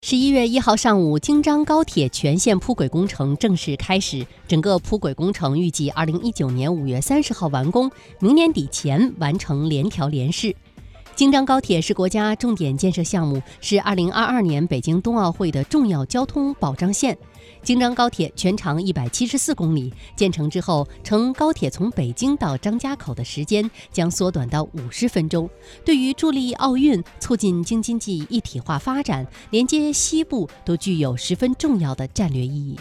十一月一号上午，京张高铁全线铺轨工程正式开始。整个铺轨工程预计二零一九年五月三十号完工，明年底前完成联调联试。京张高铁是国家重点建设项目，是二零二二年北京冬奥会的重要交通保障线。京张高铁全长一百七十四公里，建成之后，乘高铁从北京到张家口的时间将缩短到五十分钟。对于助力奥运、促进京津冀一体化发展、连接西部，都具有十分重要的战略意义。